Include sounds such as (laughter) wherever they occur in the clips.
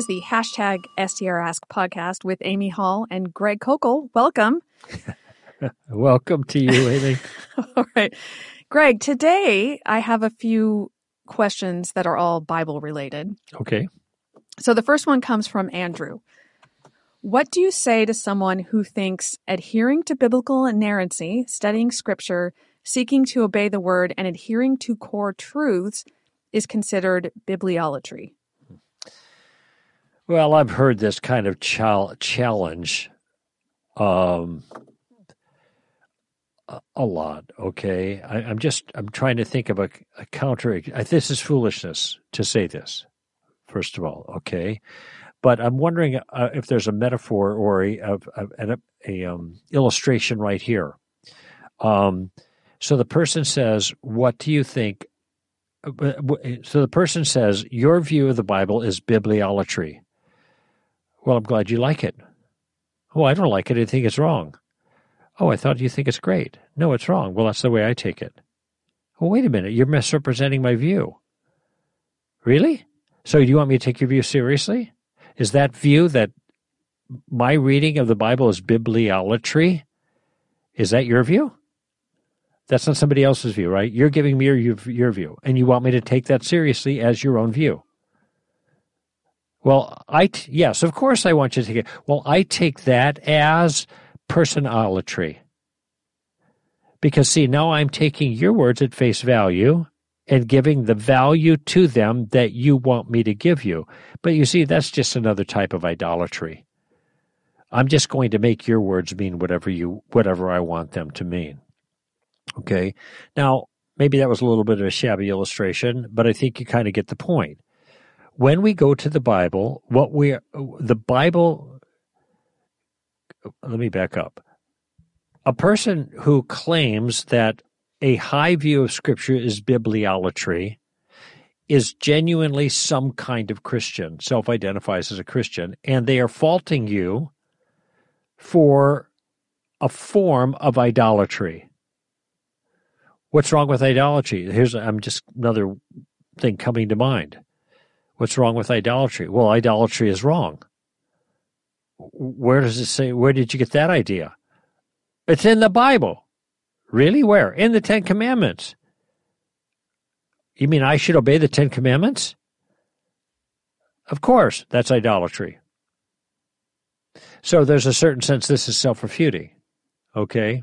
is the hashtag STR Ask podcast with Amy Hall and Greg Koukl. Welcome. (laughs) Welcome to you, Amy. (laughs) all right. Greg, today I have a few questions that are all Bible related. Okay. So the first one comes from Andrew. What do you say to someone who thinks adhering to biblical inerrancy, studying scripture, seeking to obey the word, and adhering to core truths is considered bibliolatry? Well, I've heard this kind of challenge um, a lot. Okay, I, am just I'm trying to think of a, a counter. This is foolishness to say this. First of all, okay, but I'm wondering uh, if there's a metaphor or a, a, a, a um, illustration right here. Um, so the person says, "What do you think?" Uh, so the person says, "Your view of the Bible is bibliolatry." Well, I'm glad you like it. Oh, I don't like it. I think it's wrong. Oh, I thought you think it's great. No, it's wrong. Well, that's the way I take it. Well, wait a minute. You're misrepresenting my view. Really? So do you want me to take your view seriously? Is that view that my reading of the Bible is bibliolatry? Is that your view? That's not somebody else's view, right? You're giving me your, your view, and you want me to take that seriously as your own view. Well, I t- yes, of course I want you to it. Well, I take that as personolatry. Because see, now I'm taking your words at face value and giving the value to them that you want me to give you. But you see, that's just another type of idolatry. I'm just going to make your words mean whatever you whatever I want them to mean. Okay. Now, maybe that was a little bit of a shabby illustration, but I think you kind of get the point. When we go to the Bible, what we the Bible let me back up. A person who claims that a high view of Scripture is bibliolatry is genuinely some kind of Christian, self identifies as a Christian, and they are faulting you for a form of idolatry. What's wrong with idolatry? Here's I'm just another thing coming to mind. What's wrong with idolatry? Well, idolatry is wrong. Where does it say? Where did you get that idea? It's in the Bible. Really? Where? In the Ten Commandments. You mean I should obey the Ten Commandments? Of course, that's idolatry. So there's a certain sense this is self refuting, okay?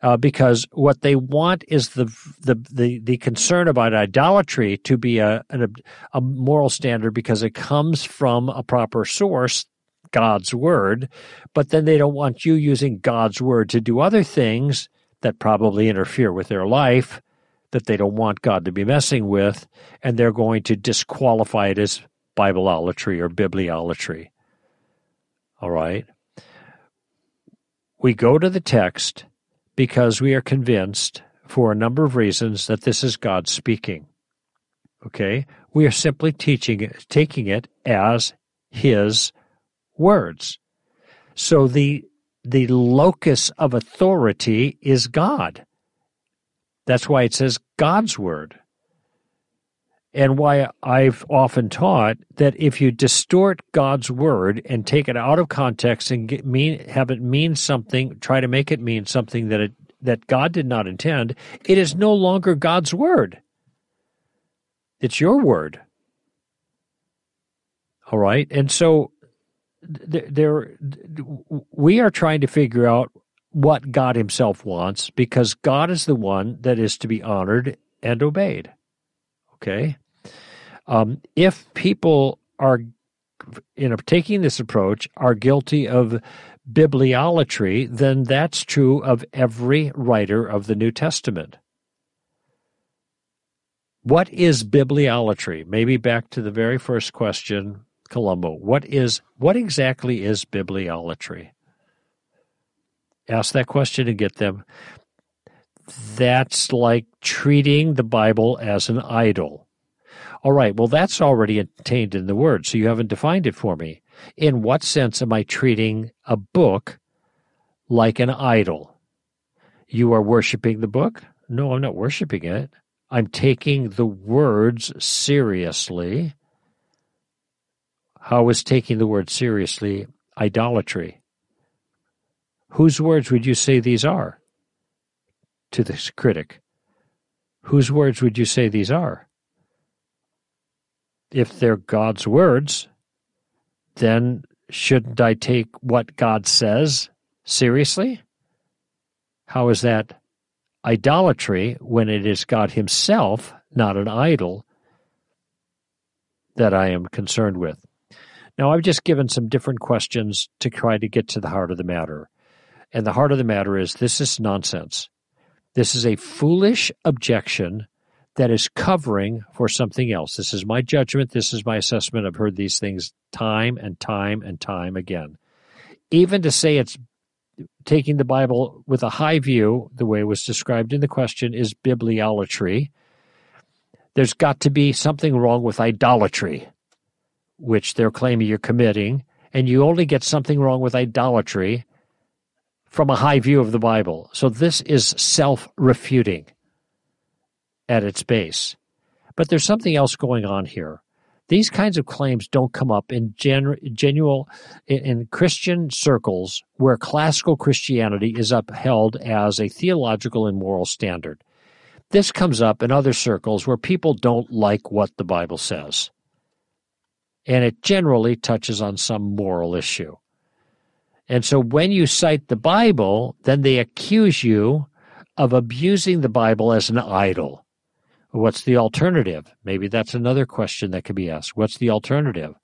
Uh, because what they want is the, the the the concern about idolatry to be a, a a moral standard because it comes from a proper source God's word, but then they don't want you using God's word to do other things that probably interfere with their life that they don't want God to be messing with, and they're going to disqualify it as Bibleolatry or bibliolatry. All right? We go to the text because we are convinced, for a number of reasons, that this is God speaking. Okay? We are simply teaching it, taking it as His words. So the the locus of authority is God. That's why it says God's word. And why I've often taught that if you distort God's word and take it out of context and get, mean have it mean something, try to make it mean something that it that God did not intend, it is no longer God's word. It's your word. All right? And so there we are trying to figure out what God himself wants because God is the one that is to be honored and obeyed. Okay? Um, if people are you know taking this approach are guilty of bibliolatry, then that's true of every writer of the New Testament. What is bibliolatry? Maybe back to the very first question Columbo. What is what exactly is bibliolatry? Ask that question and get them. That's like treating the Bible as an idol. All right, well, that's already contained in the word, so you haven't defined it for me. In what sense am I treating a book like an idol? You are worshiping the book? No, I'm not worshiping it. I'm taking the words seriously How is taking the word seriously idolatry? Whose words would you say these are? To this critic. Whose words would you say these are? If they're God's words, then shouldn't I take what God says seriously? How is that idolatry when it is God Himself, not an idol, that I am concerned with? Now, I've just given some different questions to try to get to the heart of the matter. And the heart of the matter is this is nonsense. This is a foolish objection that is covering for something else. This is my judgment. This is my assessment. I've heard these things time and time and time again. Even to say it's taking the Bible with a high view, the way it was described in the question, is bibliolatry. There's got to be something wrong with idolatry, which they're claiming you're committing, and you only get something wrong with idolatry from a high view of the Bible. So this is self refuting at its base. But there's something else going on here. These kinds of claims don't come up in gen, genuine in, in Christian circles where classical Christianity is upheld as a theological and moral standard. This comes up in other circles where people don't like what the Bible says. And it generally touches on some moral issue. And so when you cite the Bible, then they accuse you of abusing the Bible as an idol. What's the alternative? Maybe that's another question that could be asked. What's the alternative?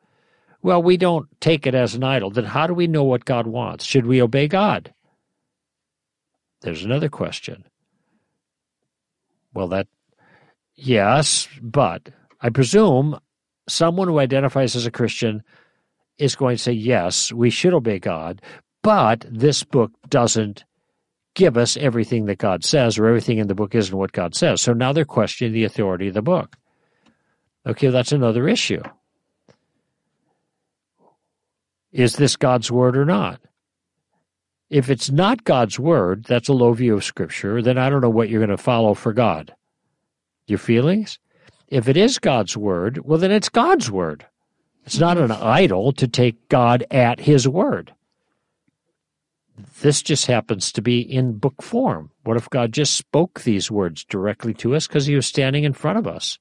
Well, we don't take it as an idol. Then how do we know what God wants? Should we obey God? There's another question. Well, that, yes, but I presume someone who identifies as a Christian is going to say, yes, we should obey God, but this book doesn't give us everything that God says, or everything in the book isn't what God says. So now they're questioning the authority of the book. Okay, that's another issue. Is this God's word or not? If it's not God's word, that's a low view of Scripture, then I don't know what you're going to follow for God. Your feelings? If it is God's word, well, then it's God's word. It's not an idol to take God at his word. This just happens to be in book form. What if God just spoke these words directly to us because he was standing in front of us?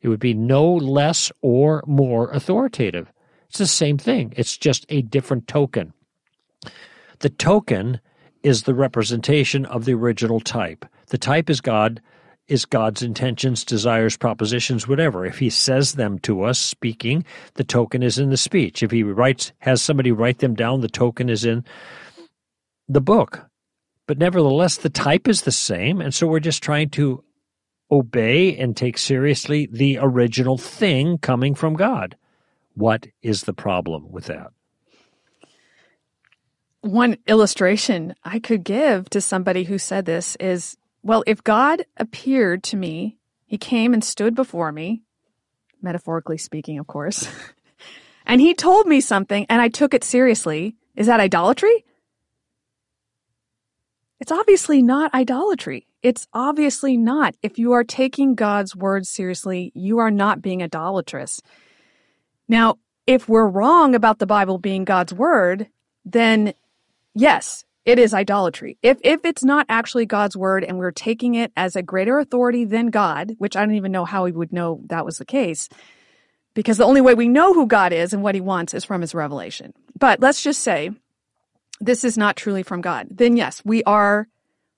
It would be no less or more authoritative. It's the same thing, it's just a different token. The token is the representation of the original type. The type is God is God's intentions, desires, propositions, whatever. If he says them to us speaking, the token is in the speech. If he writes, has somebody write them down, the token is in the book. But nevertheless, the type is the same. And so we're just trying to obey and take seriously the original thing coming from God. What is the problem with that? One illustration I could give to somebody who said this is well, if God appeared to me, he came and stood before me, metaphorically speaking, of course, (laughs) and he told me something and I took it seriously, is that idolatry? It's obviously not idolatry. It's obviously not. If you are taking God's word seriously, you are not being idolatrous. Now, if we're wrong about the Bible being God's word, then yes, it is idolatry. If if it's not actually God's word and we're taking it as a greater authority than God, which I don't even know how we would know that was the case, because the only way we know who God is and what he wants is from his revelation. But let's just say this is not truly from God. Then yes, we are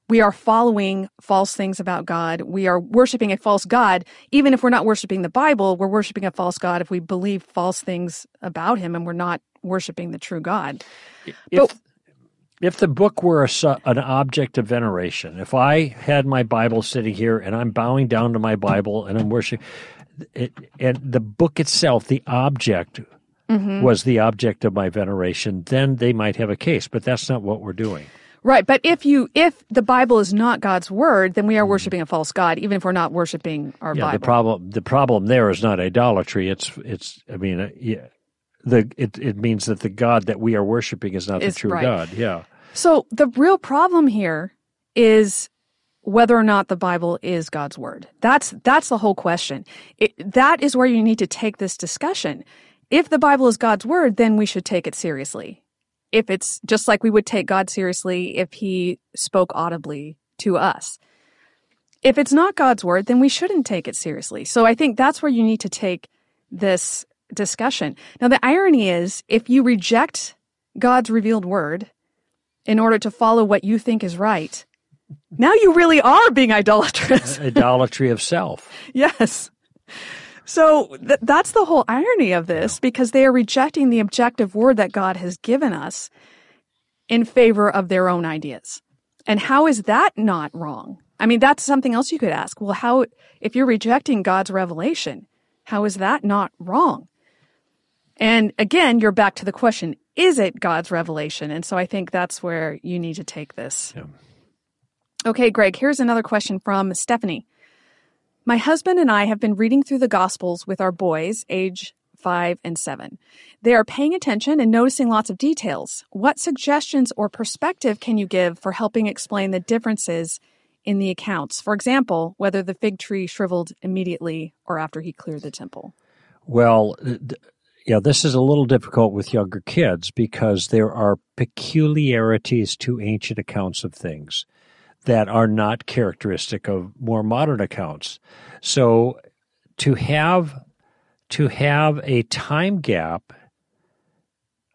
we are following false things about God. We are worshiping a false God. Even if we're not worshiping the Bible, we're worshiping a false God if we believe false things about him and we're not worshiping the true God. If, but, if the book were a, an object of veneration, if I had my Bible sitting here and I'm bowing down to my Bible and I'm worshiping, it, and the book itself, the object, mm-hmm. was the object of my veneration, then they might have a case. But that's not what we're doing. Right, but if you if the Bible is not God's word, then we are mm-hmm. worshiping a false god, even if we're not worshiping our yeah, Bible. The problem the problem there is not idolatry. It's it's I mean uh, yeah, the it it means that the God that we are worshiping is not the true right. God. Yeah. So the real problem here is whether or not the Bible is God's word. That's that's the whole question. It, that is where you need to take this discussion. If the Bible is God's word, then we should take it seriously. If it's just like we would take God seriously if he spoke audibly to us. If it's not God's word, then we shouldn't take it seriously. So I think that's where you need to take this discussion. Now, the irony is if you reject God's revealed word in order to follow what you think is right, now you really are being idolatrous. (laughs) Idolatry of self. yes. So th- that's the whole irony of this because they are rejecting the objective word that God has given us in favor of their own ideas. And how is that not wrong? I mean, that's something else you could ask. Well, how, if you're rejecting God's revelation, how is that not wrong? And again, you're back to the question, is it God's revelation? And so I think that's where you need to take this. Yeah. Okay, Greg, here's another question from Stephanie. My husband and I have been reading through the Gospels with our boys, age five and seven. They are paying attention and noticing lots of details. What suggestions or perspective can you give for helping explain the differences in the accounts? For example, whether the fig tree shriveled immediately or after he cleared the temple. Well, yeah, this is a little difficult with younger kids because there are peculiarities to ancient accounts of things that are not characteristic of more modern accounts. So to have to have a time gap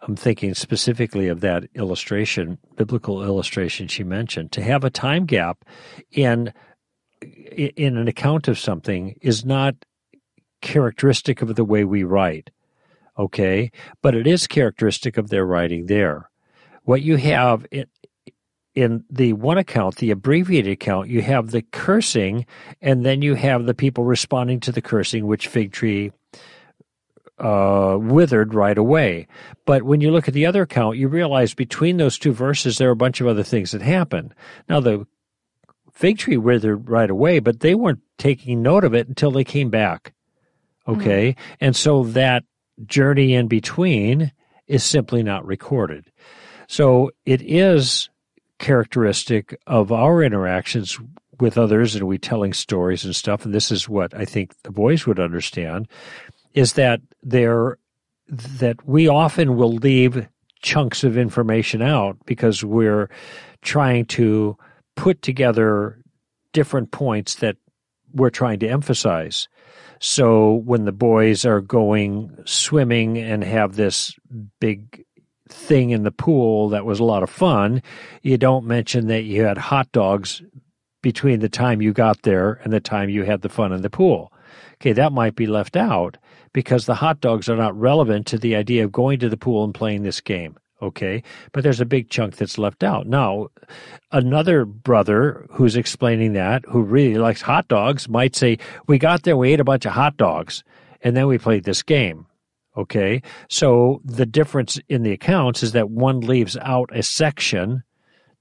I'm thinking specifically of that illustration, biblical illustration she mentioned, to have a time gap in in an account of something is not characteristic of the way we write. Okay? But it is characteristic of their writing there. What you have in, the one account, the abbreviated account, you have the cursing, and then you have the people responding to the cursing, which fig tree uh, withered right away. But when you look at the other account, you realize between those two verses, there are a bunch of other things that happen. Now, the fig tree withered right away, but they weren't taking note of it until they came back. Okay. Mm-hmm. And so that journey in between is simply not recorded. So it is characteristic of our interactions with others and we telling stories and stuff and this is what i think the boys would understand is that there that we often will leave chunks of information out because we're trying to put together different points that we're trying to emphasize. So when the boys are going swimming and have this big thing in the pool that was a lot of fun, you don't mention that you had hot dogs between the time you got there and the time you had the fun in the pool. Okay, that might be left out because the hot dogs are not relevant to the idea of going to the pool and playing this game. Okay, but there's a big chunk that's left out. Now, another brother who's explaining that, who really likes hot dogs, might say, We got there, we ate a bunch of hot dogs, and then we played this game. Okay. So the difference in the accounts is that one leaves out a section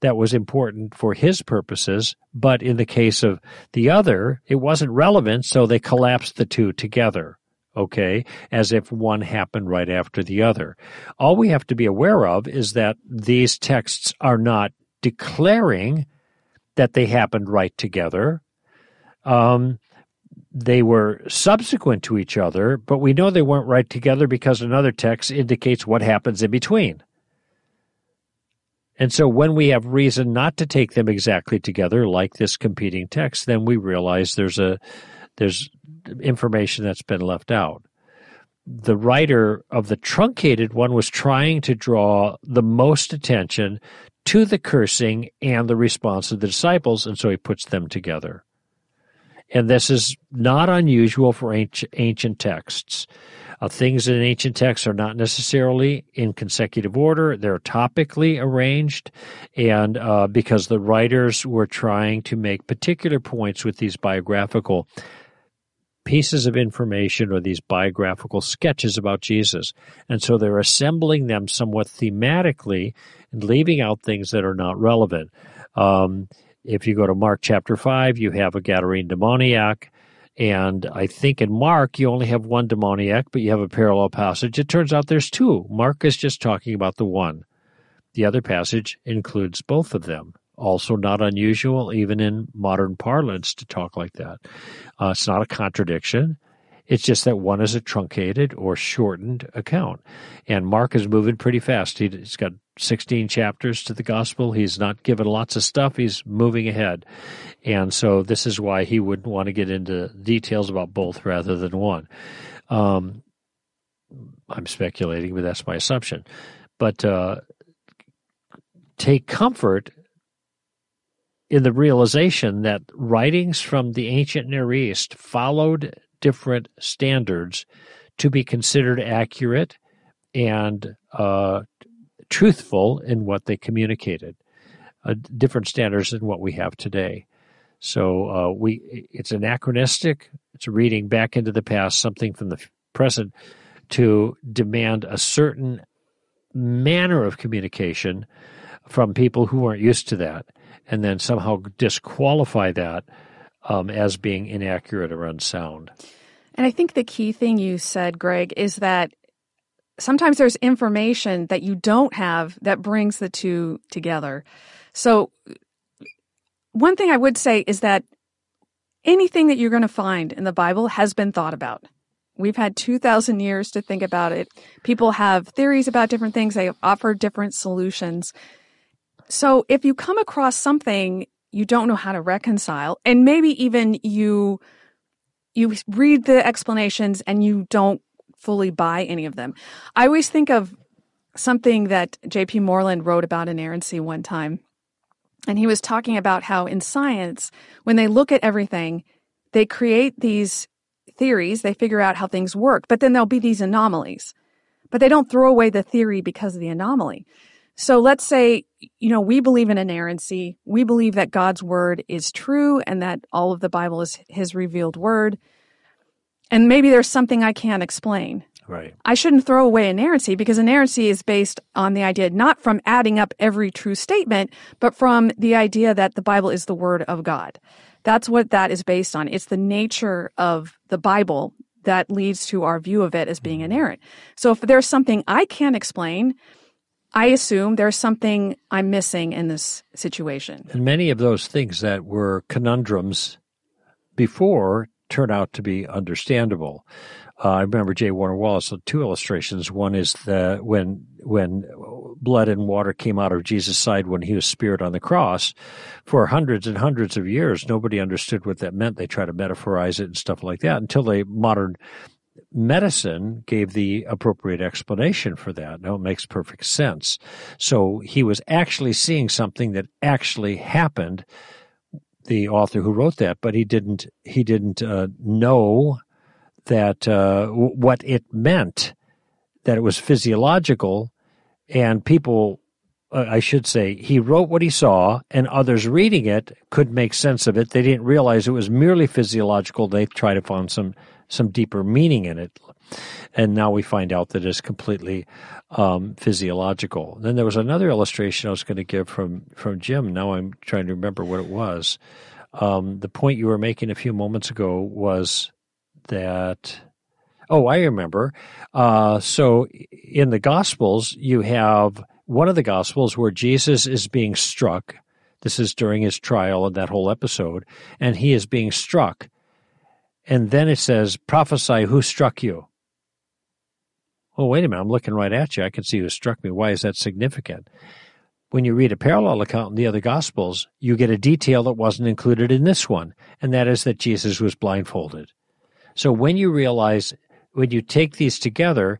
that was important for his purposes, but in the case of the other, it wasn't relevant, so they collapsed the two together. Okay, as if one happened right after the other. All we have to be aware of is that these texts are not declaring that they happened right together. Um, they were subsequent to each other, but we know they weren't right together because another text indicates what happens in between. And so when we have reason not to take them exactly together, like this competing text, then we realize there's a there's information that's been left out. The writer of the truncated one was trying to draw the most attention to the cursing and the response of the disciples, and so he puts them together. And this is not unusual for ancient texts. Uh, things in ancient texts are not necessarily in consecutive order. They're topically arranged, and uh, because the writers were trying to make particular points with these biographical pieces of information or these biographical sketches about Jesus. And so they're assembling them somewhat thematically and leaving out things that are not relevant. Um, if you go to Mark chapter 5, you have a Gadarene demoniac. And I think in Mark, you only have one demoniac, but you have a parallel passage. It turns out there's two. Mark is just talking about the one. The other passage includes both of them. Also, not unusual, even in modern parlance, to talk like that. Uh, it's not a contradiction. It's just that one is a truncated or shortened account. And Mark is moving pretty fast. He's got 16 chapters to the gospel. He's not given lots of stuff. He's moving ahead. And so this is why he wouldn't want to get into details about both rather than one. Um, I'm speculating, but that's my assumption. But uh, take comfort in the realization that writings from the ancient Near East followed different standards to be considered accurate and uh, truthful in what they communicated. Uh, different standards than what we have today. So uh, we it's anachronistic. It's reading back into the past, something from the present, to demand a certain manner of communication from people who aren't used to that and then somehow disqualify that um, as being inaccurate or unsound. And I think the key thing you said, Greg, is that sometimes there's information that you don't have that brings the two together. So, one thing I would say is that anything that you're going to find in the Bible has been thought about. We've had 2,000 years to think about it. People have theories about different things, they offer different solutions. So if you come across something you don't know how to reconcile, and maybe even you you read the explanations and you don't fully buy any of them. I always think of something that J.P. Moreland wrote about inerrancy one time. And he was talking about how in science, when they look at everything, they create these theories, they figure out how things work, but then there'll be these anomalies. But they don't throw away the theory because of the anomaly. So let's say, you know, we believe in inerrancy. We believe that God's word is true and that all of the Bible is his revealed word. And maybe there's something I can't explain. Right. I shouldn't throw away inerrancy because inerrancy is based on the idea not from adding up every true statement, but from the idea that the Bible is the word of God. That's what that is based on. It's the nature of the Bible that leads to our view of it as being mm-hmm. inerrant. So if there's something I can't explain, I assume there's something I'm missing in this situation. And many of those things that were conundrums before turn out to be understandable. Uh, I remember J. Warner Wallace had two illustrations. One is the when when blood and water came out of Jesus' side when he was speared on the cross. For hundreds and hundreds of years, nobody understood what that meant. They tried to metaphorize it and stuff like that until they modern medicine gave the appropriate explanation for that. Now it makes perfect sense. So he was actually seeing something that actually happened. The author who wrote that, but he didn't. He didn't uh, know that uh, what it meant. That it was physiological, and people uh, I should say, he wrote what he saw, and others reading it could make sense of it. They didn't realize it was merely physiological. They tried to find some some deeper meaning in it. And now we find out that it's completely um, physiological. Then there was another illustration I was going to give from, from Jim. Now I'm trying to remember what it was. Um, the point you were making a few moments ago was that. Oh, I remember. Uh, so in the Gospels, you have one of the Gospels where Jesus is being struck. This is during his trial and that whole episode, and he is being struck and then it says, prophesy who struck you. Oh, wait a minute, I'm looking right at you. I can see who struck me. Why is that significant? When you read a parallel account in the other Gospels, you get a detail that wasn't included in this one, and that is that Jesus was blindfolded. So when you realize, when you take these together,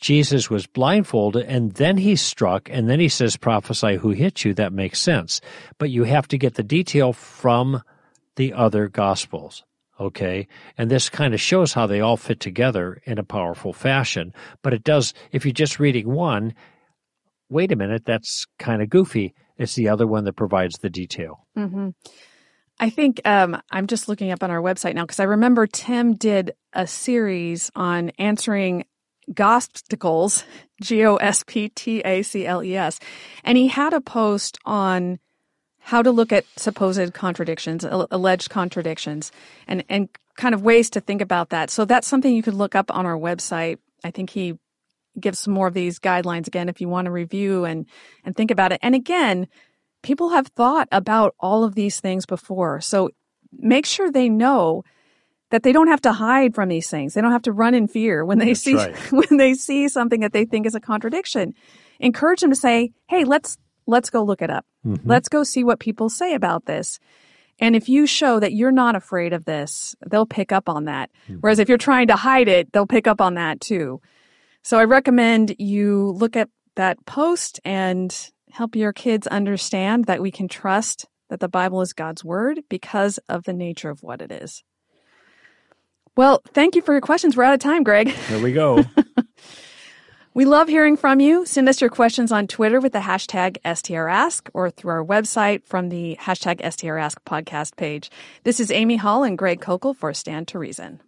Jesus was blindfolded and then he's struck and then he says, prophesy who hit you. That makes sense. But you have to get the detail from the other Gospels. Okay. And this kind of shows how they all fit together in a powerful fashion. But it does, if you're just reading one, wait a minute, that's kind of goofy. It's the other one that provides the detail. Mm-hmm. I think um, I'm just looking up on our website now because I remember Tim did a series on answering gosptacles, G O S P T A C L E S. And he had a post on how to look at supposed contradictions, alleged contradictions, and, and kind of ways to think about that. So that's something you could look up on our website. I think he gives some more of these guidelines again if you want to review and, and think about it. And again, people have thought about all of these things before. So make sure they know that they don't have to hide from these things. They don't have to run in fear when they That's see right. (laughs) when they see something that they think is a contradiction. Encourage them to say, "Hey, let's let's go look it up. Mhm. Let's go see what people say about this." And if you show that you're not afraid of this, they'll pick up on that. Mm-hmm. Whereas if you're trying to hide it, they'll pick up on that too. So I recommend you look at that post and help your kids understand that we can trust that the Bible is God's word because of the nature of what it is. Well, thank you for your questions. We're out of time, Greg. There we go. (laughs) We love hearing from you. Send us your questions on Twitter with the hashtag STRask or through our website from the hashtag STRask podcast page. This is Amy Hall and Greg Koukl for Stand to Reason.